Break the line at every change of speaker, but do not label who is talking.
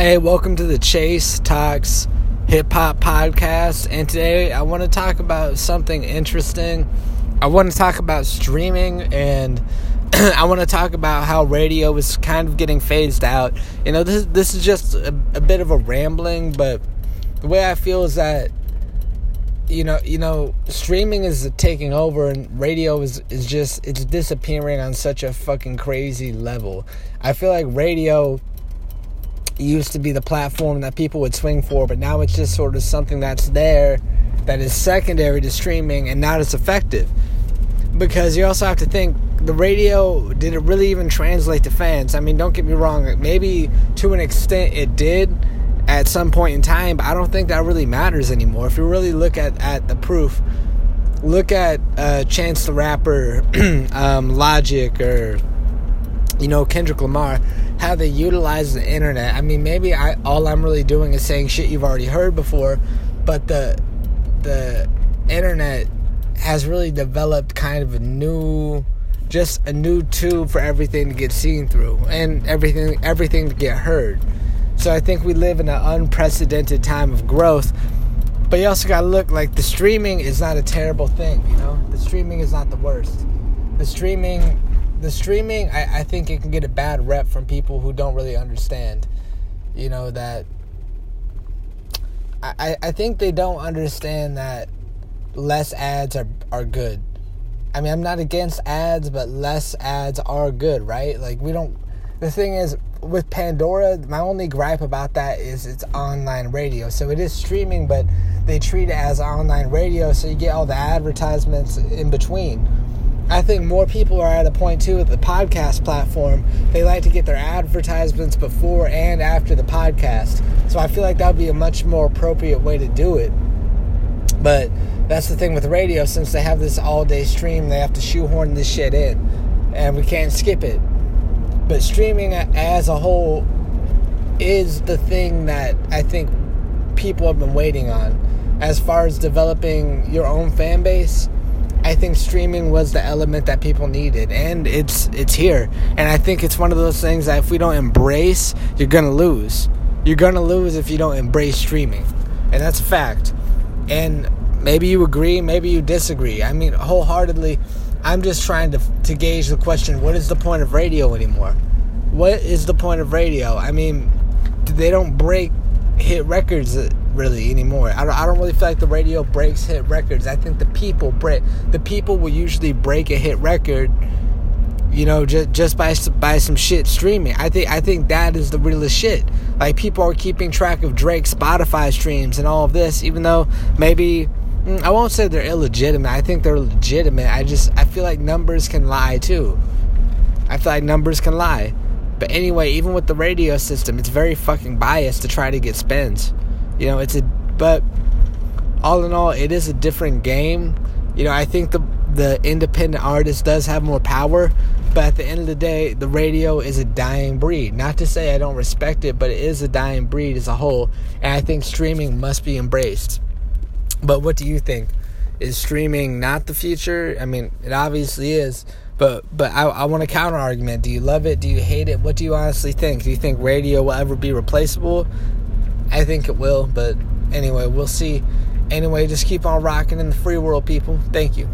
Hey, welcome to the Chase Talks Hip Hop Podcast. And today I want to talk about something interesting. I want to talk about streaming and I want to talk about how radio is kind of getting phased out. You know, this this is just a, a bit of a rambling, but the way I feel is that you know, you know, streaming is taking over and radio is is just it's disappearing on such a fucking crazy level. I feel like radio used to be the platform that people would swing for, but now it's just sort of something that's there that is secondary to streaming and not as effective. Because you also have to think the radio did it really even translate to fans? I mean, don't get me wrong, maybe to an extent it did at some point in time, but I don't think that really matters anymore. If you really look at, at the proof, look at uh, Chance the Rapper, um, Logic, or you know Kendrick Lamar how they utilize the internet. I mean, maybe I all I'm really doing is saying shit you've already heard before, but the the internet has really developed kind of a new just a new tube for everything to get seen through and everything everything to get heard. So I think we live in an unprecedented time of growth. But you also gotta look like the streaming is not a terrible thing, you know? The streaming is not the worst. The streaming the streaming, I, I think it can get a bad rep from people who don't really understand. You know, that I, I think they don't understand that less ads are, are good. I mean, I'm not against ads, but less ads are good, right? Like, we don't. The thing is, with Pandora, my only gripe about that is it's online radio. So it is streaming, but they treat it as online radio, so you get all the advertisements in between. I think more people are at a point too with the podcast platform. They like to get their advertisements before and after the podcast. So I feel like that would be a much more appropriate way to do it. But that's the thing with radio, since they have this all day stream, they have to shoehorn this shit in. And we can't skip it. But streaming as a whole is the thing that I think people have been waiting on. As far as developing your own fan base, I think streaming was the element that people needed, and it's it's here. And I think it's one of those things that if we don't embrace, you're gonna lose. You're gonna lose if you don't embrace streaming, and that's a fact. And maybe you agree, maybe you disagree. I mean, wholeheartedly, I'm just trying to to gauge the question: What is the point of radio anymore? What is the point of radio? I mean, they don't break hit records really anymore. I don't, I don't really feel like the radio breaks hit records. I think the people break the people will usually break a hit record, you know, just just by by some shit streaming. I think I think that is the realest shit. Like people are keeping track of Drake's Spotify streams and all of this, even though maybe mm, I won't say they're illegitimate. I think they're legitimate. I just I feel like numbers can lie too. I feel like numbers can lie. But anyway, even with the radio system, it's very fucking biased to try to get spins. You know, it's a but all in all, it is a different game. You know, I think the the independent artist does have more power, but at the end of the day, the radio is a dying breed. Not to say I don't respect it, but it is a dying breed as a whole, and I think streaming must be embraced. But what do you think? Is streaming not the future? I mean, it obviously is. But but I, I want a counter argument. Do you love it? Do you hate it? What do you honestly think? Do you think radio will ever be replaceable? I think it will, but anyway, we'll see. Anyway, just keep on rocking in the free world, people. Thank you.